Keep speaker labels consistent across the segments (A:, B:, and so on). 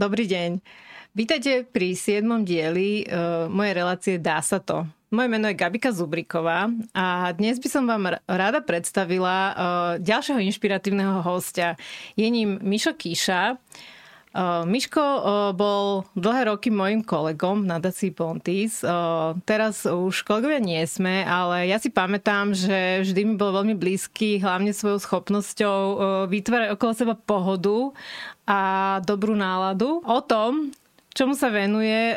A: Dobrý deň. Vítajte pri 7. dieli uh, mojej relácie Dá sa to. Moje meno je Gabika Zubriková a dnes by som vám rada predstavila uh, ďalšieho inšpiratívneho hostia. Je ním Mišo Kíša. Miško bol dlhé roky môjim kolegom na Daci Pontis. Teraz už kolegovia nie sme, ale ja si pamätám, že vždy mi bol veľmi blízky, hlavne svojou schopnosťou vytvárať okolo seba pohodu a dobrú náladu. O tom, čomu sa venuje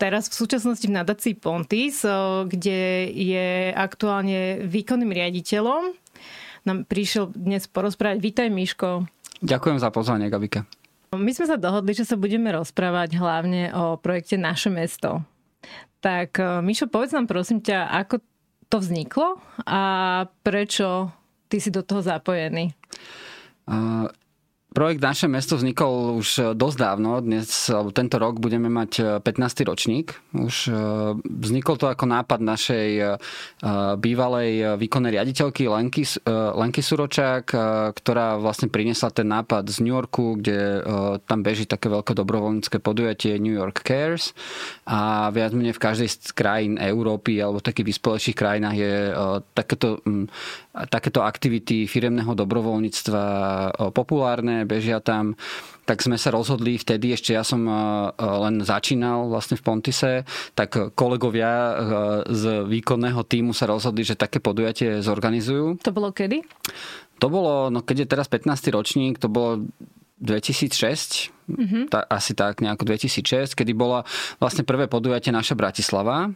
A: teraz v súčasnosti v nadácii Pontis, kde je aktuálne výkonným riaditeľom. Nám prišiel dnes porozprávať. Vítaj, Miško.
B: Ďakujem za pozvanie, Gabika.
A: My sme sa dohodli, že sa budeme rozprávať hlavne o projekte Naše mesto. Tak uh, Mišo, povedz nám prosím ťa, ako to vzniklo a prečo ty si do toho zapojený?
B: Projekt Naše mesto vznikol už e, dosť dávno. Dnes, tento rok budeme mať 15. E, ročník. Už e, vznikol to ako nápad našej bývalej výkonnej riaditeľky Lenky, Lenky Suročák, ktorá vlastne priniesla ten nápad z New Yorku, kde tam beží také veľké dobrovoľnícke podujatie New York Cares a viac menej v každej z krajín Európy alebo v takých vyspelejších krajinách je takéto, takéto aktivity firemného dobrovoľníctva populárne bežia tam tak sme sa rozhodli vtedy, ešte ja som e, e, len začínal vlastne v Pontise, tak kolegovia e, z výkonného týmu sa rozhodli, že také podujatie zorganizujú.
A: To bolo kedy?
B: To bolo, no keď je teraz 15. ročník, to bolo 2006, mm-hmm. tá, asi tak nejako 2006, kedy bola vlastne prvé podujatie naša Bratislava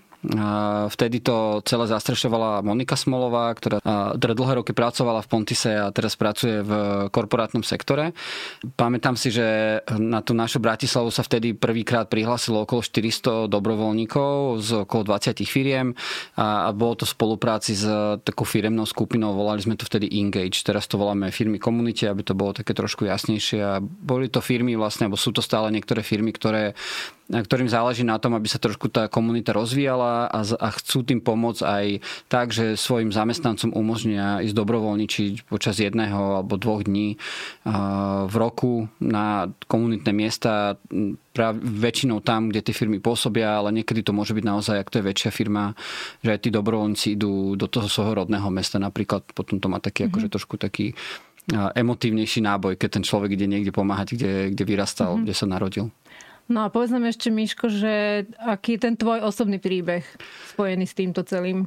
B: Vtedy to celé zastrešovala Monika Smolová, ktorá teda dlhé roky pracovala v Pontise a teraz pracuje v korporátnom sektore. Pamätám si, že na tú našu Bratislavu sa vtedy prvýkrát prihlásilo okolo 400 dobrovoľníkov z okolo 20 firiem a, bolo to v spolupráci s takou firemnou skupinou, volali sme to vtedy Engage, teraz to voláme firmy komunite, aby to bolo také trošku jasnejšie a boli to firmy vlastne, alebo sú to stále niektoré firmy, ktoré ktorým záleží na tom, aby sa trošku tá komunita rozvíjala a, a chcú tým pomôcť aj tak, že svojim zamestnancom umožnia ísť dobrovoľničiť počas jedného alebo dvoch dní v roku na komunitné miesta práve väčšinou tam, kde tie firmy pôsobia, ale niekedy to môže byť naozaj, ak to je väčšia firma, že aj tí dobrovoľníci idú do toho svojho rodného mesta napríklad, potom to má taký mm-hmm. akože trošku taký emotívnejší náboj, keď ten človek ide niekde pomáhať, kde, kde vyrastal, mm-hmm. kde sa narodil.
A: No a povedz nám ešte, Miško, že aký je ten tvoj osobný príbeh spojený s týmto celým?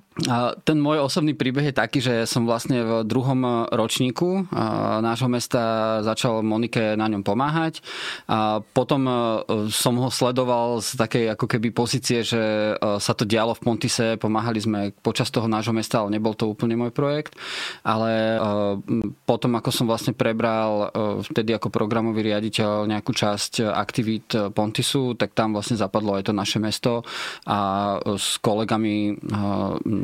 B: Ten môj osobný príbeh je taký, že som vlastne v druhom ročníku nášho mesta začal Monike na ňom pomáhať. A potom e, som ho sledoval z takej ako keby pozície, že e, sa to dialo v Pontise, pomáhali sme počas toho nášho mesta, ale nebol to úplne môj projekt. Ale e, potom, ako som vlastne prebral vtedy ako programový riaditeľ nejakú časť aktivít Pontise, Pontisu, tak tam vlastne zapadlo aj to naše mesto a s kolegami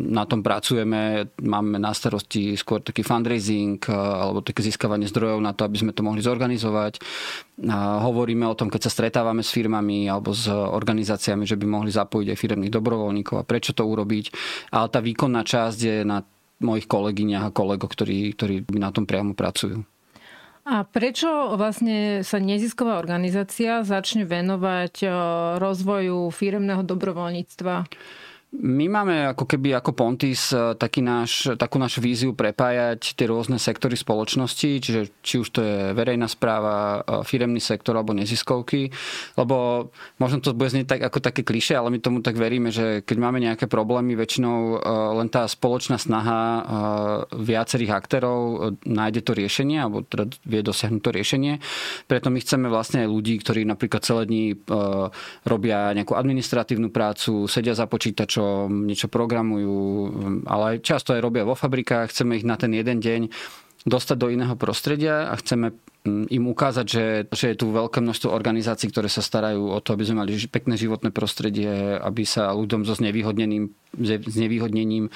B: na tom pracujeme. Máme na starosti skôr taký fundraising alebo také získavanie zdrojov na to, aby sme to mohli zorganizovať. Hovoríme o tom, keď sa stretávame s firmami alebo s organizáciami, že by mohli zapojiť aj firmných dobrovoľníkov a prečo to urobiť. Ale tá výkonná časť je na mojich kolegyniach a kolegoch, ktorí, ktorí na tom priamo pracujú.
A: A prečo vlastne sa nezisková organizácia začne venovať eh, rozvoju firemného dobrovoľníctva?
B: My máme ako keby ako Pontis e, taký náš, takú našu víziu prepájať tie rôzne sektory spoločnosti, čiže či už to je verejná správa, e, firemný sektor alebo neziskovky, lebo možno to bude znieť tak, ako také kliše, ale my tomu tak veríme, že keď máme nejaké problémy, väčšinou e, len tá spoločná snaha viacerých aktérov nájde to riešenie, alebo teda vie dosiahnuť to riešenie. Preto my chceme vlastne aj ľudí, ktorí napríklad celé dní robia nejakú administratívnu prácu, sedia za počítačom, niečo programujú, ale často aj robia vo fabrikách, chceme ich na ten jeden deň dostať do iného prostredia a chceme mm, im ukázať, že, že je tu veľké množstvo organizácií, ktoré sa starajú o to, aby sme mali pekné životné prostredie, aby sa ľuďom so znevýhodneným, znevýhodnením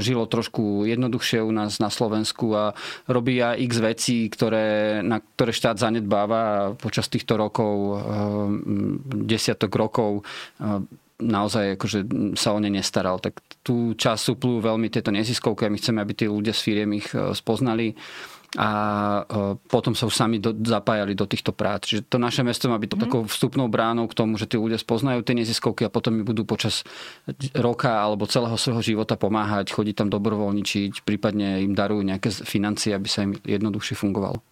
B: žilo trošku jednoduchšie u nás na Slovensku a robia x vecí, ktoré, na ktoré štát zanedbáva počas týchto rokov, desiatok rokov naozaj akože sa o ne nestaral. Tak tú čas súplujú veľmi tieto neziskovky a my chceme, aby tí ľudia z firiem ich e, spoznali a potom sa už sami do, zapájali do týchto prác. Čiže to naše mesto má byť mm. takou vstupnou bránou k tomu, že tí ľudia spoznajú tie neziskovky a potom mi budú počas roka alebo celého svojho života pomáhať, chodiť tam dobrovoľničiť, prípadne im darujú nejaké financie, aby sa im jednoduchšie fungovalo.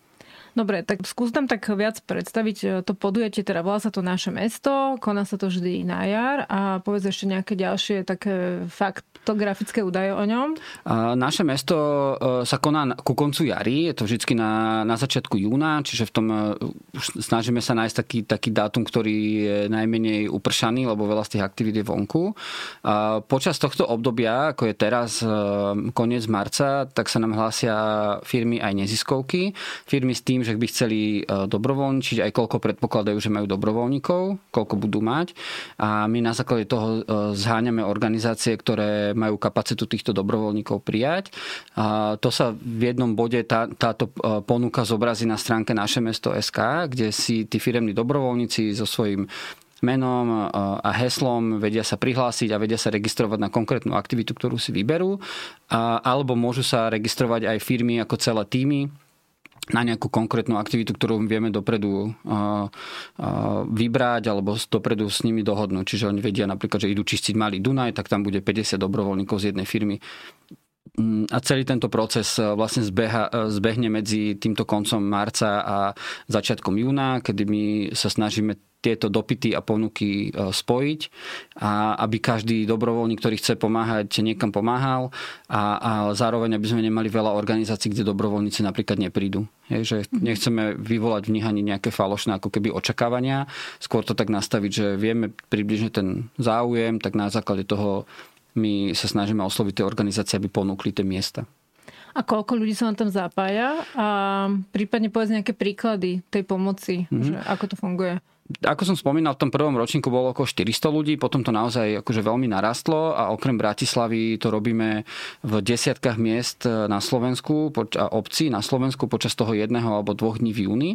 A: Dobre, tak skús tam tak viac predstaviť e, to podujatie, teda volá sa to Naše mesto, koná sa to vždy na jar a povedz ešte nejaké ďalšie také fakt, faktografické údaje o ňom?
B: Naše mesto e, sa koná ku koncu jary, je to vždy na, na začiatku júna, čiže v tom e, snažíme sa nájsť taký, taký dátum, ktorý je najmenej upršaný, lebo veľa z tých aktivít je vonku. Počas tohto obdobia, ako je teraz koniec marca, tak sa nám hlásia firmy aj neziskovky. Firmy s tým, že by chceli dobrovoľničiť, aj koľko predpokladajú, že majú dobrovoľníkov, koľko budú mať. A my na základe toho zháňame organizácie, ktoré majú kapacitu týchto dobrovoľníkov prijať. A to sa v jednom bode tá, táto e, ponuka zobrazí na stránke naše mesto SK, kde si tí firemní dobrovoľníci so svojím menom e, a heslom vedia sa prihlásiť a vedia sa registrovať na konkrétnu aktivitu, ktorú si vyberú. A, alebo môžu sa registrovať aj firmy ako celé týmy, na nejakú konkrétnu aktivitu, ktorú vieme dopredu vybrať alebo dopredu s nimi dohodnúť. Čiže oni vedia napríklad, že idú čistiť malý Dunaj, tak tam bude 50 dobrovoľníkov z jednej firmy. Mm, a celý tento proces vlastne zbeha, zbehne medzi týmto koncom marca a začiatkom júna, kedy my sa snažíme tieto dopity a ponuky e, spojiť a aby každý dobrovoľník, ktorý chce pomáhať, niekam pomáhal a, a zároveň aby sme nemali veľa organizácií, kde dobrovoľníci napríklad neprídu. Je, že mhm. nechceme vyvolať v nich ani nejaké falošné ako keby očakávania, skôr to tak nastaviť, že vieme približne ten záujem, tak na základe toho my sa snažíme osloviť tie organizácie, aby ponúkli tie miesta.
A: A koľko ľudí sa vám tam zapája? A prípadne povedz nejaké príklady tej pomoci, mm-hmm. že ako to funguje
B: ako som spomínal, v tom prvom ročníku bolo okolo 400 ľudí, potom to naozaj akože veľmi narastlo a okrem Bratislavy to robíme v desiatkách miest na Slovensku a obcí na Slovensku počas toho jedného alebo dvoch dní v júni.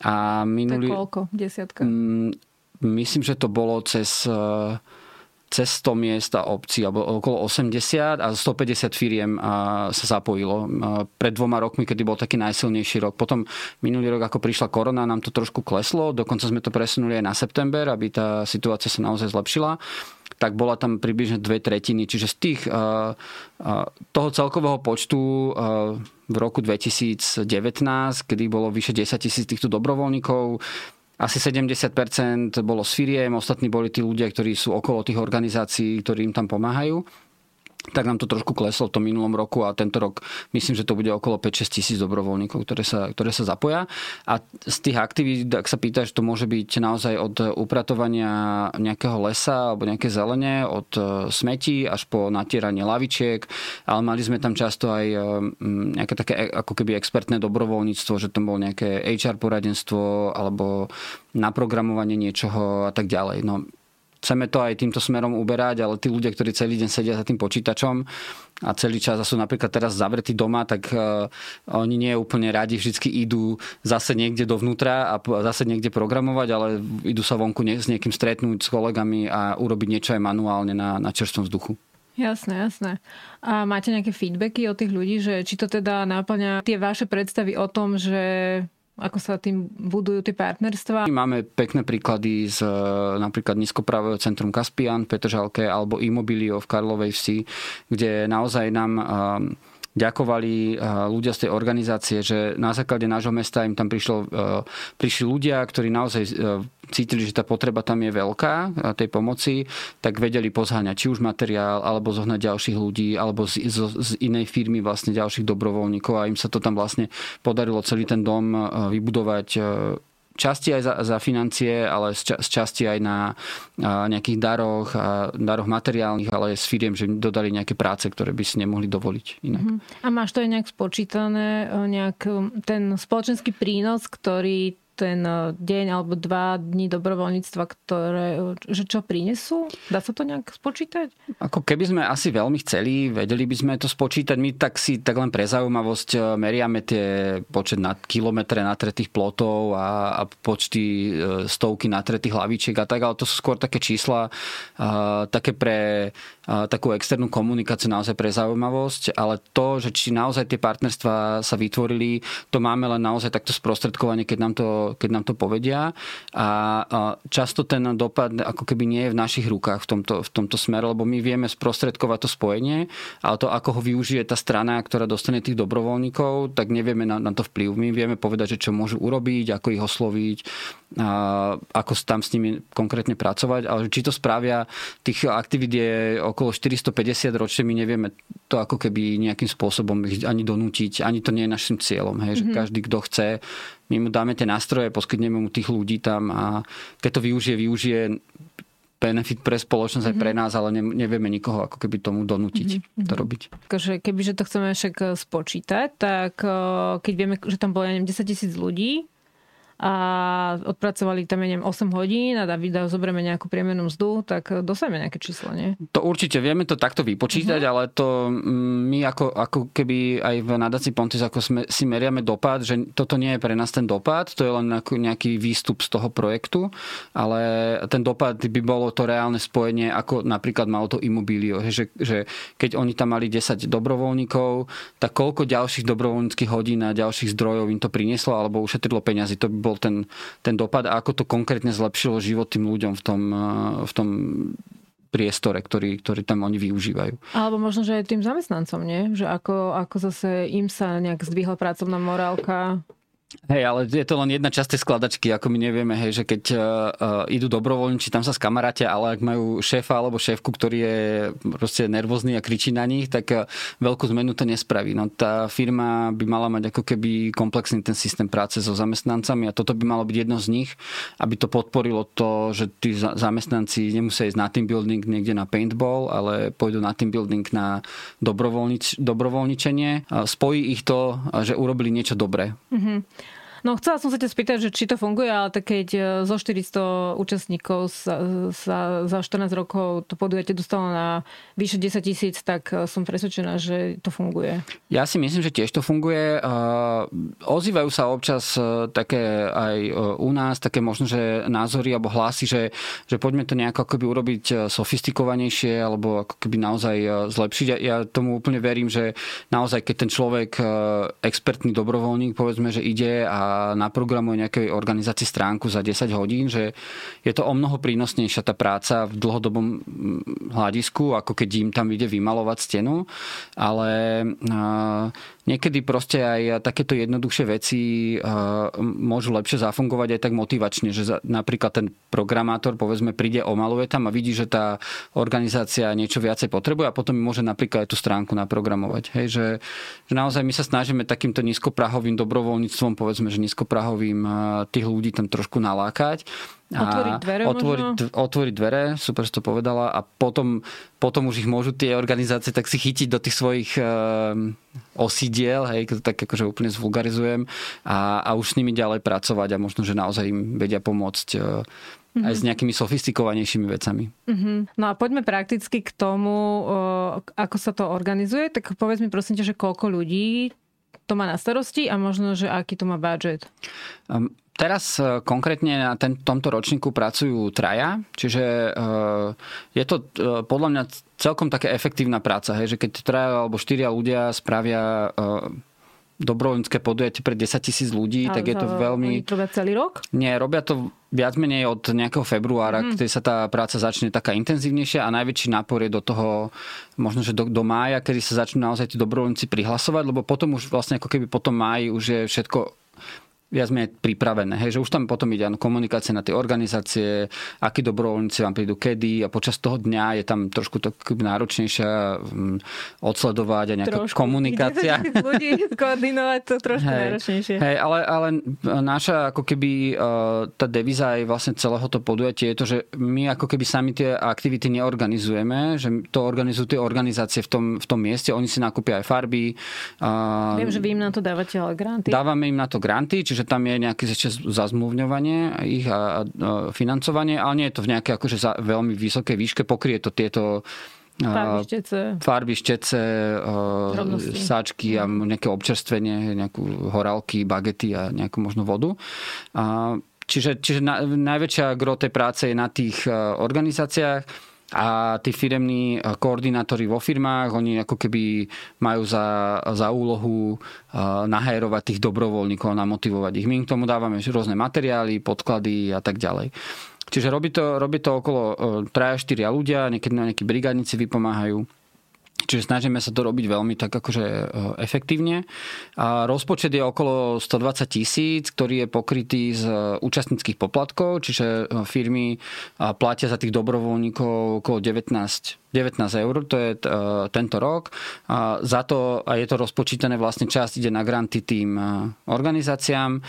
A: A minulý... To koľko? Desiatka? Mm,
B: myslím, že to bolo cez cez 100 miest a obcí, alebo okolo 80 a 150 firiem sa zapojilo. Pred dvoma rokmi, kedy bol taký najsilnejší rok. Potom minulý rok, ako prišla korona, nám to trošku kleslo, dokonca sme to presunuli aj na september, aby tá situácia sa naozaj zlepšila tak bola tam približne dve tretiny. Čiže z tých, toho celkového počtu v roku 2019, kedy bolo vyše 10 tisíc týchto dobrovoľníkov, asi 70% bolo s firiem, ostatní boli tí ľudia, ktorí sú okolo tých organizácií, ktorí im tam pomáhajú tak nám to trošku kleslo v tom minulom roku a tento rok myslím, že to bude okolo 5-6 tisíc dobrovoľníkov, ktoré sa, ktoré sa zapoja. A z tých aktivít, ak sa pýtaš, to môže byť naozaj od upratovania nejakého lesa alebo nejaké zelene, od e, smetí až po natieranie lavičiek, ale mali sme tam často aj e, nejaké také e, ako keby expertné dobrovoľníctvo, že tam bolo nejaké HR poradenstvo alebo naprogramovanie niečoho a tak ďalej. No, chceme to aj týmto smerom uberať, ale tí ľudia, ktorí celý deň sedia za tým počítačom a celý čas sú napríklad teraz zavretí doma, tak uh, oni nie úplne radi vždy idú zase niekde dovnútra a zase niekde programovať, ale idú sa vonku ne, s niekým stretnúť s kolegami a urobiť niečo aj manuálne na, na čerstvom vzduchu.
A: Jasné, jasné. A máte nejaké feedbacky od tých ľudí, že či to teda náplňa tie vaše predstavy o tom, že ako sa tým budujú tie partnerstva.
B: Máme pekné príklady z napríklad nízkopravého centrum Kaspian Petržalke alebo Immobilio v Karlovej vsi, kde naozaj nám ďakovali ľudia z tej organizácie, že na základe nášho mesta im tam prišlo, prišli ľudia, ktorí naozaj cítili, že tá potreba tam je veľká tej pomoci, tak vedeli pozháňať či už materiál, alebo zohnať ďalších ľudí, alebo z, z, z inej firmy vlastne ďalších dobrovoľníkov a im sa to tam vlastne podarilo celý ten dom vybudovať časti aj za, za financie, ale z, z časti aj na a, nejakých daroch, a, daroch materiálnych, ale s firiem, že dodali nejaké práce, ktoré by si nemohli dovoliť inak. Uh-huh.
A: A máš to aj nejak spočítané, nejak ten spoločenský prínos, ktorý ten e, deň alebo dva dní dobrovoľníctva, ktoré, že čo prinesú? Dá sa to nejak spočítať?
B: Ako keby sme asi veľmi chceli, vedeli by sme to spočítať. My tak si tak len pre zaujímavosť e, meriame tie počet na kilometre natretých plotov a, a počty e, stovky natretých hlavičiek a tak, ale to sú skôr také čísla, uh, také pre uh, takú externú komunikáciu naozaj pre zaujímavosť, ale to, že či naozaj tie partnerstva sa vytvorili, to máme len naozaj takto sprostredkovanie, keď nám to, keď nám to povedia. A často ten dopad ako keby nie je v našich rukách v tomto, v tomto smere, lebo my vieme sprostredkovať to spojenie, ale to, ako ho využije tá strana, ktorá dostane tých dobrovoľníkov, tak nevieme na, na to vplyv. My vieme povedať, že čo môžu urobiť, ako ich osloviť, a ako tam s nimi konkrétne pracovať, ale či to spravia, tých aktivít je okolo 450 ročne, my nevieme to ako keby nejakým spôsobom ani donútiť, ani to nie je našim cieľom. Hej, mm-hmm. že každý, kto chce, my mu dáme tie nástroje, poskytneme mu tých ľudí tam a keď to využije, využije benefit pre spoločnosť mm-hmm. aj pre mhm. nás, ale nevieme nikoho ako keby tomu donútiť mm-hmm. to robiť.
A: Takže kebyže to chceme však eh, spočítať, tak eh, keď vieme, že tam bolo, neviem, 10 tisíc ľudí, a odpracovali tam, neviem, 8 hodín a Davida zoberieme nejakú priemernú mzdu, tak dosiahneme nejaké číslo, nie?
B: To určite, vieme to takto vypočítať, uh-huh. ale to mm, my ako, ako keby aj v nadácii Pontis, ako sme, si meriame dopad, že toto nie je pre nás ten dopad, to je len nejaký výstup z toho projektu, ale ten dopad by bolo to reálne spojenie, ako napríklad malo to imobilio, že, že keď oni tam mali 10 dobrovoľníkov, tak koľko ďalších dobrovoľníckých hodín a ďalších zdrojov im to prinieslo alebo ušetrilo peniazy, to by bol ten, ten dopad a ako to konkrétne zlepšilo život tým ľuďom v tom, eh, v tom priestore, ktorý, ktorý tam oni využívajú.
A: Alebo možno, že aj tým zamestnancom, nie? Že ako, ako zase im sa nejak zdvihla pracovná morálka.
B: Hej, ale je to len jedna časť tej skladačky, ako my nevieme, hej, že keď uh, idú dobrovoľníci, tam sa skamaráte, ale ak majú šéfa alebo šéfku, ktorý je proste nervózny a kričí na nich, tak uh, veľkú zmenu to nespraví. No, tá firma by mala mať ako keby komplexný ten systém práce so zamestnancami a toto by malo byť jedno z nich, aby to podporilo to, že tí zamestnanci nemusia ísť na team building niekde na paintball, ale pôjdu na team building na dobrovoľnič, dobrovoľničenie. Spojí ich to, že urobili niečo dobré. Mm-hmm.
A: No chcela som sa ťa spýtať, že či to funguje, ale tak keď e, zo 400 účastníkov sa, sa za 14 rokov to podujatie dostalo na vyše 10 tisíc, tak e, som presvedčená, že to funguje.
B: Ja si myslím, že tiež to funguje. Ozývajú sa občas e, také aj u nás, také možno, že názory alebo hlasy, že, že poďme to nejako akoby urobiť sofistikovanejšie alebo ako keby naozaj zlepšiť. Ja, ja tomu úplne verím, že naozaj keď ten človek, expertný dobrovoľník, povedzme, že ide a naprogramuje nejakej organizácii stránku za 10 hodín, že je to o mnoho prínosnejšia tá práca v dlhodobom mm, hľadisku, ako keď im tam ide vymalovať stenu, ale niekedy proste aj takéto jednoduchšie veci môžu lepšie zafungovať aj tak motivačne, že napríklad ten programátor povedzme príde, omaluje tam a vidí, že tá organizácia niečo viacej potrebuje a potom môže napríklad aj tú stránku naprogramovať. Hej, že, že naozaj my sa snažíme takýmto nízkoprahovým dobrovoľníctvom povedzme, že nízkoprahovým tých ľudí tam trošku nalákať.
A: A otvoriť dvere
B: otvoriť, otvoriť dvere, super to povedala, a potom, potom už ich môžu tie organizácie tak si chytiť do tých svojich uh, osidiel, hej, tak akože úplne zvulgarizujem, a, a už s nimi ďalej pracovať a možno, že naozaj im vedia pomôcť uh, aj s nejakými sofistikovanejšími vecami.
A: Mm-hmm. No a poďme prakticky k tomu, ako sa to organizuje. Tak povedz mi prosím ťa, že koľko ľudí to má na starosti a možno, že aký to má budget?
B: Um, teraz uh, konkrétne na ten, tomto ročníku pracujú traja, čiže uh, je to uh, podľa mňa celkom taká efektívna práca, hej, že keď traja alebo štyria ľudia spravia dobrovoľnícke podujatie pre 10 tisíc ľudí, Ale tak je to veľmi...
A: Oni robia celý rok?
B: Nie, robia to viac menej od nejakého februára, mm. kedy sa tá práca začne taká intenzívnejšia a najväčší nápor je do toho, možno, že do, do mája, kedy sa začnú naozaj tí dobrovoľníci prihlasovať, lebo potom už vlastne ako keby potom máji už je všetko viac menej pripravené. Hej, že už tam potom ide komunikácia na tie organizácie, akí dobrovoľníci vám prídu kedy a počas toho dňa je tam trošku to náročnejšia um, odsledovať a nejaká trošku. komunikácia.
A: ľudí koordinovať to trošku hej, náročnejšie.
B: Hej, ale, ale naša ako keby uh, tá deviza aj vlastne celého to podujatie je to, že my ako keby sami tie aktivity neorganizujeme, že to organizujú tie organizácie v tom, v tom mieste, oni si nakúpia aj farby.
A: Viem, že vy im na to dávate ale granty.
B: Dávame im na to granty, čiže čiže tam je nejaké ešte zazmluvňovanie ich a, a financovanie, ale nie je to v nejakej akože za, veľmi vysokej výške, pokrie to tieto
A: Farby, štece.
B: Štece, sáčky a nejaké občerstvenie, nejakú horálky, bagety a nejakú možno vodu. Čiže, čiže na, najväčšia gro tej práce je na tých organizáciách a tí firemní koordinátori vo firmách, oni ako keby majú za, za úlohu nahajrovať tých dobrovoľníkov, namotivovať ich. My k tomu dávame rôzne materiály, podklady a tak ďalej. Čiže robí to, robí to okolo 3-4 ľudia, niekedy na nejakí brigádnici vypomáhajú. Čiže snažíme sa to robiť veľmi tak akože e, efektívne. A rozpočet je okolo 120 tisíc, ktorý je pokrytý z e, účastníckých poplatkov, čiže e, firmy platia za tých dobrovoľníkov okolo 19 19 eur, to je tento rok. A za to, a je to rozpočítané, vlastne časť ide na granty tým organizáciám,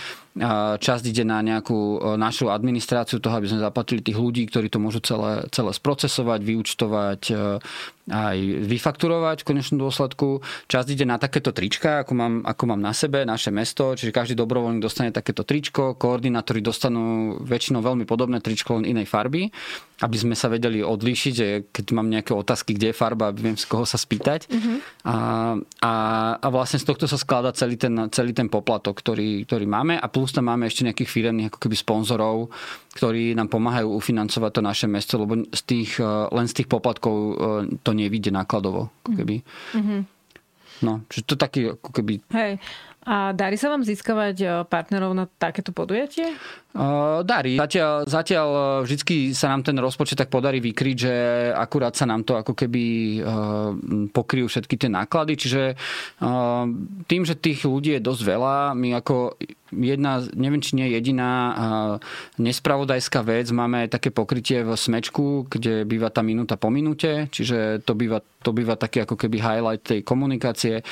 B: časť ide na nejakú našu administráciu toho, aby sme zaplatili tých ľudí, ktorí to môžu celé, celé sprocesovať, vyučtovať, aj vyfakturovať v konečnom dôsledku. Časť ide na takéto trička, ako mám, ako mám na sebe, naše mesto, čiže každý dobrovoľník dostane takéto tričko, koordinátori dostanú väčšinou veľmi podobné tričko, len inej farby, aby sme sa vedeli odlíšiť, že keď mám nejaké otázky, kde je farba, viem z koho sa spýtať. Mm-hmm. A, a, a vlastne z tohto sa skladá celý ten, celý ten poplatok, ktorý, ktorý máme a plus tam máme ešte nejakých firemných ako keby sponzorov, ktorí nám pomáhajú ufinancovať to naše mesto, lebo z tých, len z tých poplatkov to nevíde nákladovo. Ako keby. Mm-hmm. No, čiže to taký ako keby...
A: Hej. A darí sa vám získavať e, partnerov na takéto podujatie?
B: Uh, darí. Zatiaľ, zatiaľ e, vždycky sa nám ten rozpočet tak podarí vykryť, že akurát sa nám to ako keby uh, pokryjú všetky tie náklady. Čiže uh, tým, že tých ľudí je dosť veľa, my ako jedna, neviem či nie jediná nespravodajská vec, máme také pokrytie v smečku, kde býva tá minúta po minúte, čiže to býva, to býva taký ako keby highlight tej komunikácie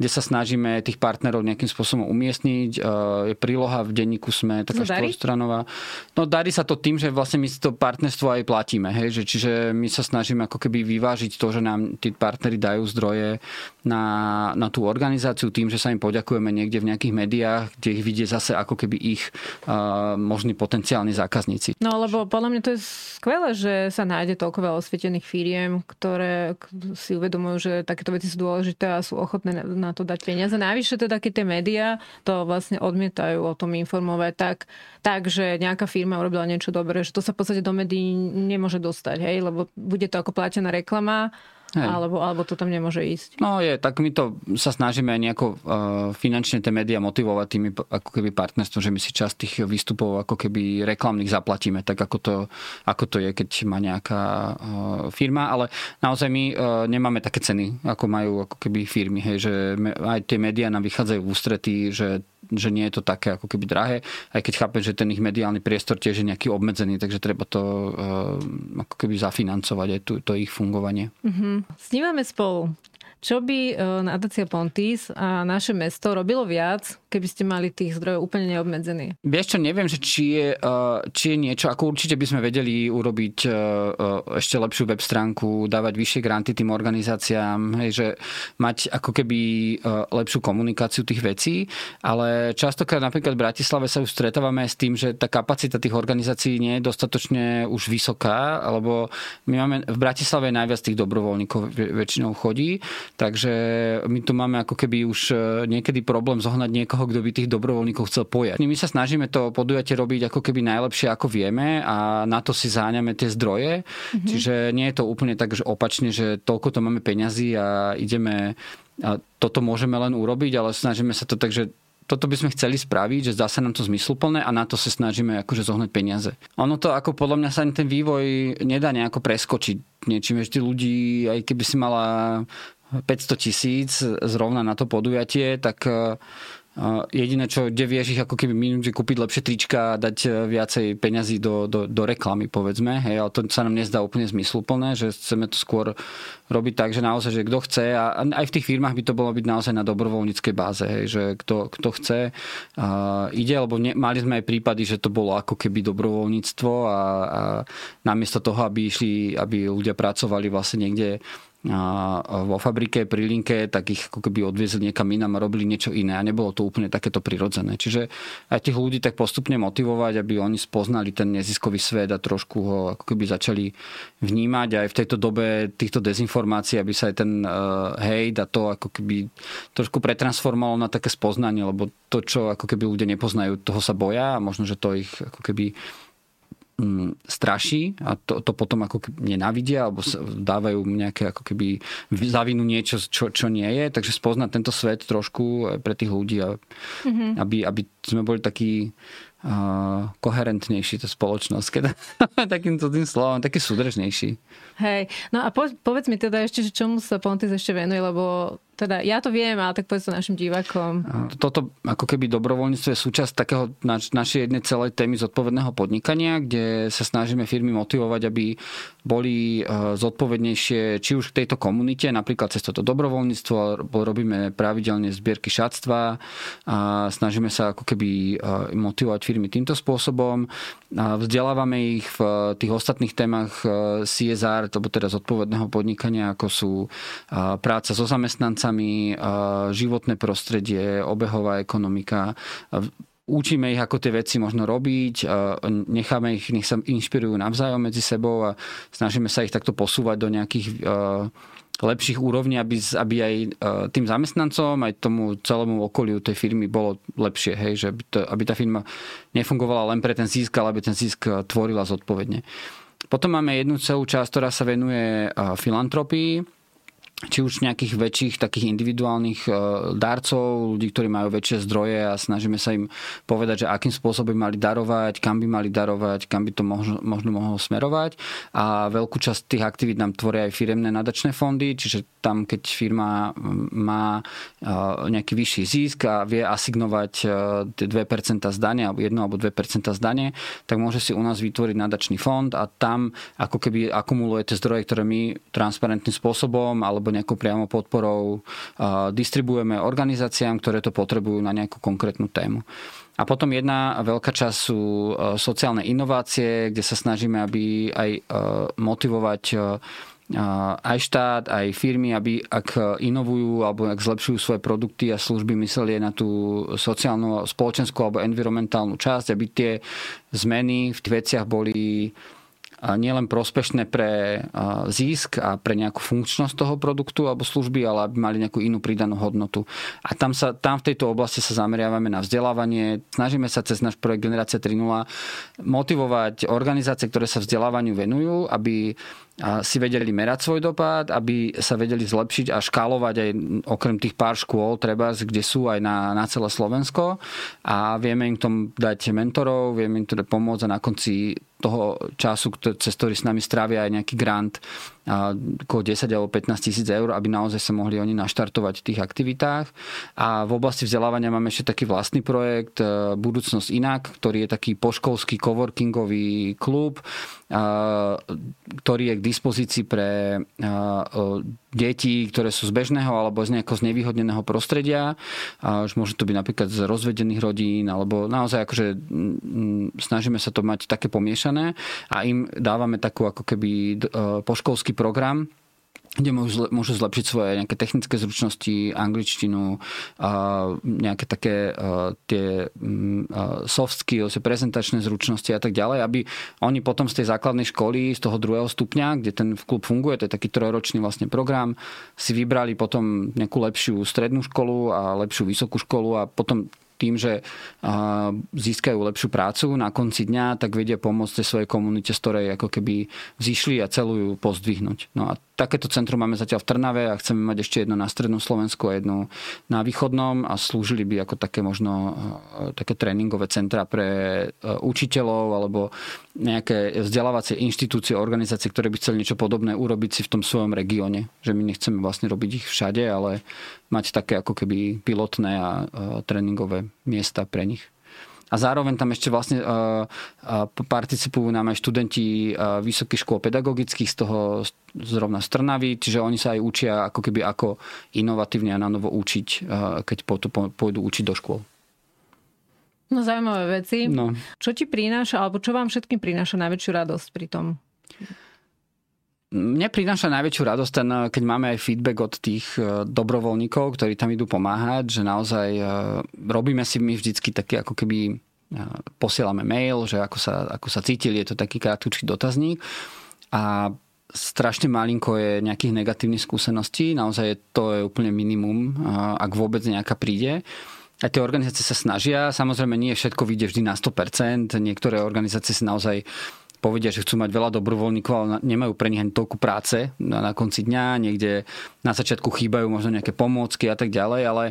B: kde sa snažíme tých partnerov nejakým spôsobom umiestniť. Je príloha v denníku sme taká štvorstranová. No darí sa to tým, že vlastne my si to partnerstvo aj platíme. Hej? Že, čiže my sa snažíme ako keby vyvážiť to, že nám tí partnery dajú zdroje na, na tú organizáciu tým, že sa im poďakujeme niekde v nejakých médiách, kde ich vidie zase ako keby ich uh, možní potenciálni zákazníci.
A: No lebo podľa mňa to je skvelé, že sa nájde toľko veľa osvietených firiem, ktoré si uvedomujú, že takéto veci sú dôležité a sú ochotné na na to dať peniaze. Navyše teda, keď tie médiá to vlastne odmietajú o tom informovať tak, tak, že nejaká firma urobila niečo dobré, že to sa v podstate do médií nemôže dostať, hej, lebo bude to ako platená reklama Hej. Alebo, alebo to tam nemôže ísť.
B: No je, tak my to sa snažíme aj nejako uh, finančne tie médiá motivovať tými ako keby partnerstvom, že my si časť tých výstupov ako keby reklamných zaplatíme, tak ako to, ako to je, keď má nejaká uh, firma, ale naozaj my uh, nemáme také ceny, ako majú ako keby firmy, hej, že aj tie médiá nám vychádzajú v ústretí, že že nie je to také ako keby drahé, aj keď chápem, že ten ich mediálny priestor tiež je nejaký obmedzený, takže treba to uh, ako keby zafinancovať aj to, to ich fungovanie.
A: Mm-hmm. Snímame spolu. Čo by uh, nadácia Pontis a naše mesto robilo viac, keby ste mali tých zdrojov úplne neobmedzený?
B: Vieš čo, neviem, že či je, uh, či je niečo, ako určite by sme vedeli urobiť uh, uh, ešte lepšiu web stránku, dávať vyššie granty tým organizáciám, hej, že mať ako keby lepšiu komunikáciu tých vecí, ale častokrát napríklad v Bratislave sa už stretávame s tým, že tá kapacita tých organizácií nie je dostatočne už vysoká, alebo my máme v Bratislave najviac tých dobrovoľníkov väčšinou chodí, takže my tu máme ako keby už niekedy problém zohnať niekoho, toho, kto by tých dobrovoľníkov chcel pojať. My sa snažíme to podujatie robiť ako keby najlepšie, ako vieme a na to si záňame tie zdroje. Mm-hmm. Čiže nie je to úplne tak, že opačne, že toľko to máme peňazí a ideme a toto môžeme len urobiť, ale snažíme sa to tak, že toto by sme chceli spraviť, že zdá sa nám to zmysluplné a na to sa snažíme akože zohnať peniaze. Ono to ako podľa mňa sa ten vývoj nedá nejako preskočiť niečím. Ešte ľudí, aj keby si mala 500 tisíc zrovna na to podujatie, tak Jediné, čo, kde vieš ich ako keby minúť, že kúpiť lepšie trička a dať e, viacej peňazí do, do, do reklamy, povedzme. Hej, ale to sa nám nezdá úplne zmysluplné, že chceme to skôr robiť tak, že naozaj, že kto chce a aj v tých firmách by to bolo byť naozaj na dobrovoľníckej báze, hej, že kto, kto chce uh, ide, lebo ne, mali sme aj prípady, že to bolo ako keby dobrovoľníctvo a, a namiesto toho, aby išli, aby ľudia pracovali vlastne niekde vo fabrike pri linke, tak ich ako keby odviezli niekam inám a robili niečo iné a nebolo to úplne takéto prirodzené. Čiže aj tých ľudí tak postupne motivovať, aby oni spoznali ten neziskový svet a trošku ho ako keby začali vnímať aj v tejto dobe týchto dezinformácií, aby sa aj ten uh, hejt a to ako keby trošku pretransformovalo na také spoznanie, lebo to, čo ako keby ľudia nepoznajú, toho sa boja a možno, že to ich ako keby Mm, straší a to, to potom ako nenávidia alebo dávajú nejaké ako keby zavinu niečo, čo, čo nie je. Takže spoznať tento svet trošku pre tých ľudí, mm-hmm. aby, aby sme boli takí uh, koherentnejší, tá spoločnosť, keď takým tým slovom, taký súdržnejší.
A: Hej, no a po, povedz mi teda ešte, že čomu sa Pontis ešte venuje, lebo teda ja to viem, ale tak povedz to našim divákom.
B: Toto ako keby dobrovoľníctvo je súčasť takého naš, našej jednej celej témy zodpovedného podnikania, kde sa snažíme firmy motivovať, aby boli e, zodpovednejšie či už v tejto komunite, napríklad cez toto dobrovoľníctvo, robíme pravidelne zbierky šatstva a snažíme sa ako keby e, motivovať firmy týmto spôsobom. A vzdelávame ich v tých ostatných témach e, CSR, alebo teda zodpovedného podnikania, ako sú práca so zamestnancami, životné prostredie, obehová ekonomika. Učíme ich, ako tie veci možno robiť, necháme ich, nech sa inšpirujú navzájom medzi sebou a snažíme sa ich takto posúvať do nejakých lepších úrovní, aby, aby aj tým zamestnancom, aj tomu celému okoliu tej firmy bolo lepšie, hej, že aby, to, aby tá firma nefungovala len pre ten zisk, ale aby ten zisk tvorila zodpovedne. Potom máme jednu celú časť, ktorá sa venuje filantropii, či už nejakých väčších takých individuálnych e, darcov, ľudí, ktorí majú väčšie zdroje a snažíme sa im povedať, že akým spôsobom mali darovať, kam by mali darovať, kam by to možno, možno mohlo smerovať. A veľkú časť tých aktivít nám tvoria aj firemné nadačné fondy, čiže tam, keď firma má e, nejaký vyšší zisk a vie asignovať 2% e, zdania, alebo 1 alebo 2% zdanie, tak môže si u nás vytvoriť nadačný fond a tam ako keby akumuluje tie zdroje, ktoré my transparentným spôsobom alebo alebo nejakou priamo podporou distribuujeme organizáciám, ktoré to potrebujú na nejakú konkrétnu tému. A potom jedna veľká časť sú sociálne inovácie, kde sa snažíme, aby aj motivovať aj štát, aj firmy, aby ak inovujú alebo ak zlepšujú svoje produkty a služby, mysleli aj na tú sociálnu, spoločenskú alebo environmentálnu časť, aby tie zmeny v tých veciach boli nielen prospešné pre zisk a pre nejakú funkčnosť toho produktu alebo služby, ale aby mali nejakú inú pridanú hodnotu. A tam, sa, tam v tejto oblasti sa zameriavame na vzdelávanie. Snažíme sa cez náš projekt Generácia 3.0 motivovať organizácie, ktoré sa vzdelávaniu venujú, aby si vedeli merať svoj dopad, aby sa vedeli zlepšiť a škálovať aj okrem tých pár škôl, treba, kde sú aj na, na celé Slovensko a vieme im tom dať mentorov, vieme im teda pomôcť a na konci toho času, cez ktorý s nami strávia aj nejaký grant, okolo 10 alebo 15 tisíc eur, aby naozaj sa mohli oni naštartovať v tých aktivitách. A v oblasti vzdelávania máme ešte taký vlastný projekt e, Budúcnosť inak, ktorý je taký poškolský coworkingový klub, ktorý je k dispozícii pre detí, ktoré sú z bežného alebo z nejakého znevýhodneného prostredia. Už môže to byť napríklad z rozvedených rodín, alebo naozaj akože snažíme sa to mať také pomiešané a im dávame takú ako keby e, poškolský program, kde môžu, zlepšiť svoje nejaké technické zručnosti, angličtinu, nejaké také tie mm, soft skills, prezentačné zručnosti a tak ďalej, aby oni potom z tej základnej školy, z toho druhého stupňa, kde ten klub funguje, to je taký trojročný vlastne program, si vybrali potom nejakú lepšiu strednú školu a lepšiu vysokú školu a potom tým, že získajú lepšiu prácu na konci dňa, tak vedia pomôcť tej svojej komunite, z ktorej ako keby zišli a celú ju pozdvihnúť. No a takéto centrum máme zatiaľ v Trnave a chceme mať ešte jedno na strednom Slovensku a jedno na východnom a slúžili by ako také možno také tréningové centra pre učiteľov alebo nejaké vzdelávacie inštitúcie, organizácie, ktoré by chceli niečo podobné urobiť si v tom svojom regióne. Že my nechceme vlastne robiť ich všade, ale mať také ako keby pilotné a tréningové miesta pre nich. A zároveň tam ešte vlastne uh, uh, participujú nám aj študenti uh, vysokých škôl pedagogických z toho zrovna z Trnavy, čiže oni sa aj učia ako keby ako inovatívne a na novo učiť, keď pôjdu učiť do škôl.
A: No zaujímavé veci. No. Čo ti prináša, alebo čo vám všetkým prináša najväčšiu radosť pri tom?
B: Mne prináša najväčšiu radosť ten, keď máme aj feedback od tých dobrovoľníkov, ktorí tam idú pomáhať, že naozaj robíme si my vždycky taký ako keby posielame mail, že ako sa, ako sa cítili, je to taký krátky dotazník a strašne malinko je nejakých negatívnych skúseností, naozaj to je úplne minimum, ak vôbec nejaká príde. A tie organizácie sa snažia, samozrejme nie všetko vyjde vždy na 100%, niektoré organizácie si naozaj povedia, že chcú mať veľa dobrovoľníkov, ale nemajú pre nich ani toľku práce na, na konci dňa, niekde na začiatku chýbajú možno nejaké pomôcky a tak ďalej, ale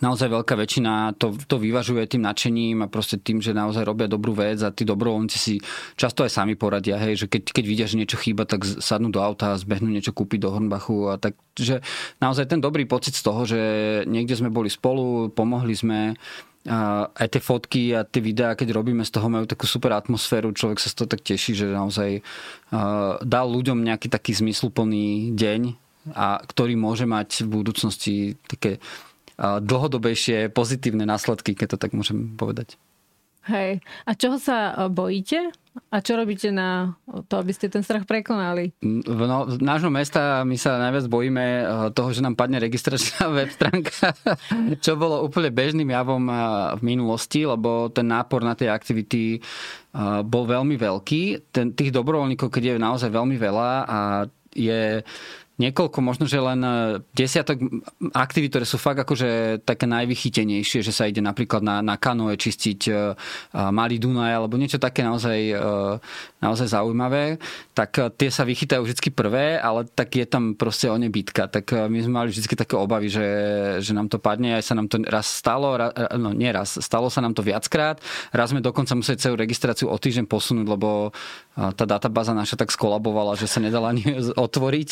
B: naozaj veľká väčšina to, to vyvažuje tým nadšením a proste tým, že naozaj robia dobrú vec a tí dobrovoľníci si často aj sami poradia, hej, že keď, keď vidia, že niečo chýba, tak sadnú do auta a zbehnú niečo kúpiť do Hornbachu a tak, že naozaj ten dobrý pocit z toho, že niekde sme boli spolu, pomohli sme, a aj tie fotky a tie videá, keď robíme z toho, majú takú super atmosféru, človek sa z toho tak teší, že naozaj dal ľuďom nejaký taký zmysluplný deň, a ktorý môže mať v budúcnosti také dlhodobejšie pozitívne následky, keď to tak môžem povedať.
A: Hej. A čoho sa e, bojíte? A čo robíte na to, aby ste ten strach prekonali?
B: V, no, v nášho mesta my sa najviac bojíme e, toho, že nám padne registračná web stránka, čo bolo úplne bežným javom e, v minulosti, lebo ten nápor na tie aktivity bol veľmi veľký. Ten, tých dobrovoľníkov, keď je naozaj veľmi veľa a je niekoľko, možno že len e, desiatok aktivít, ktoré sú fakt akože také najvychytenejšie, že sa ide napríklad na, na kanoe čistiť uh, malý Dunaj alebo niečo také naozaj, uh, naozaj zaujímavé, tak tie sa vychytajú vždy prvé, ale tak je tam proste o ne bitka. Tak my sme mali vždy také obavy, že, že nám to padne, aj sa nám to raz stalo, raz, no nie raz, stalo sa nám to viackrát. Raz sme dokonca museli celú registráciu o týždeň posunúť, lebo tá databáza naša tak skolabovala, že sa nedala ani otvoriť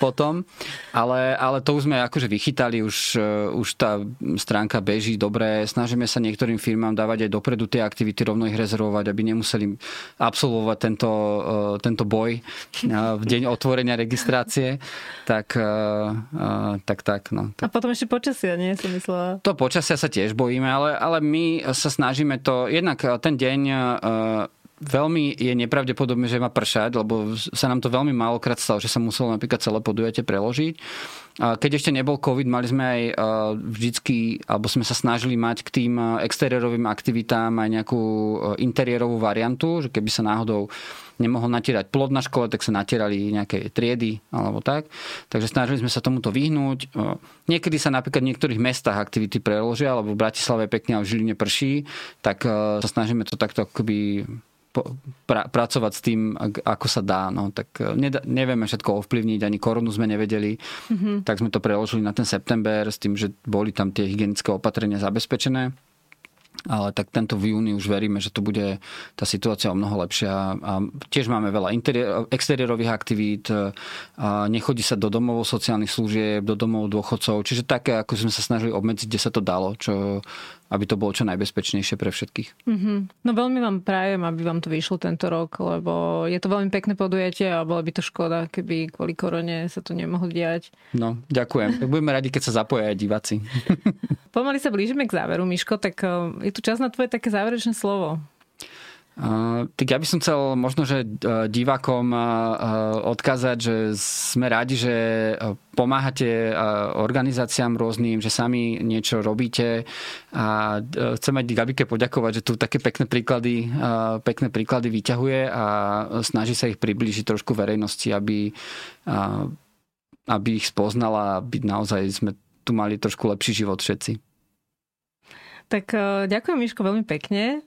B: potom. Ale, ale to už sme akože vychytali, už, uh, už tá stránka beží dobre. Snažíme sa niektorým firmám dávať aj dopredu tie aktivity, rovno ich rezervovať, aby nemuseli absolvovať tento, uh, tento boj uh, v deň otvorenia registrácie. Tak, tak, tak. No.
A: A potom ešte počasia, nie? Som myslela.
B: To počasia sa tiež bojíme, ale, ale my sa snažíme to, jednak ten deň veľmi je nepravdepodobné, že má pršať, lebo sa nám to veľmi málokrát stalo, že sa muselo napríklad celé podujatie preložiť. Keď ešte nebol COVID, mali sme aj vždycky, alebo sme sa snažili mať k tým exteriérovým aktivitám aj nejakú interiérovú variantu, že keby sa náhodou nemohol natierať plod na škole, tak sa natierali nejaké triedy alebo tak. Takže snažili sme sa tomuto vyhnúť. Niekedy sa napríklad v niektorých mestách aktivity preložia, alebo v Bratislave pekne a v Žiline prší, tak sa snažíme to takto akoby pra, pracovať s tým, ako sa dá. No, tak e, neda, nevieme všetko ovplyvniť, ani korunu sme nevedeli, mm-hmm. tak sme to preložili na ten september s tým, že boli tam tie hygienické opatrenia zabezpečené ale tak tento v júni už veríme, že to bude tá situácia o mnoho lepšia. A tiež máme veľa interiér, exteriérových aktivít, a nechodí sa do domov sociálnych služieb, do domov dôchodcov, čiže také, ako sme sa snažili obmedziť, kde sa to dalo, čo, aby to bolo čo najbezpečnejšie pre všetkých.
A: Mm-hmm. No veľmi vám prajem, aby vám to vyšlo tento rok, lebo je to veľmi pekné podujatie a bola by to škoda, keby kvôli korone sa to nemohlo diať.
B: No, ďakujem. Budeme radi, keď sa zapoja aj diváci.
A: Pomaly sa blížime k záveru, Miško, tak eh, je tu čas na tvoje také záverečné slovo.
B: Uh, tak ja by som chcel možno, že uh, divákom uh, odkázať, že sme radi, že pomáhate organizáciám rôznym, že sami niečo robíte a chcem aj Gabike poďakovať, že tu také pekné príklady, pekné príklady vyťahuje a snaží sa ich priblížiť trošku verejnosti, aby, aby ich spoznala, aby naozaj sme tu mali trošku lepší život všetci.
A: Tak ďakujem, Miško, veľmi pekne.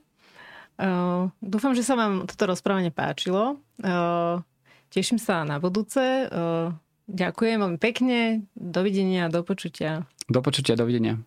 A: Uh, dúfam, že sa vám toto rozprávanie páčilo. Uh, teším sa na budúce. Uh, ďakujem veľmi pekne. Dovidenia, do počutia.
B: Do počutia, dovidenia.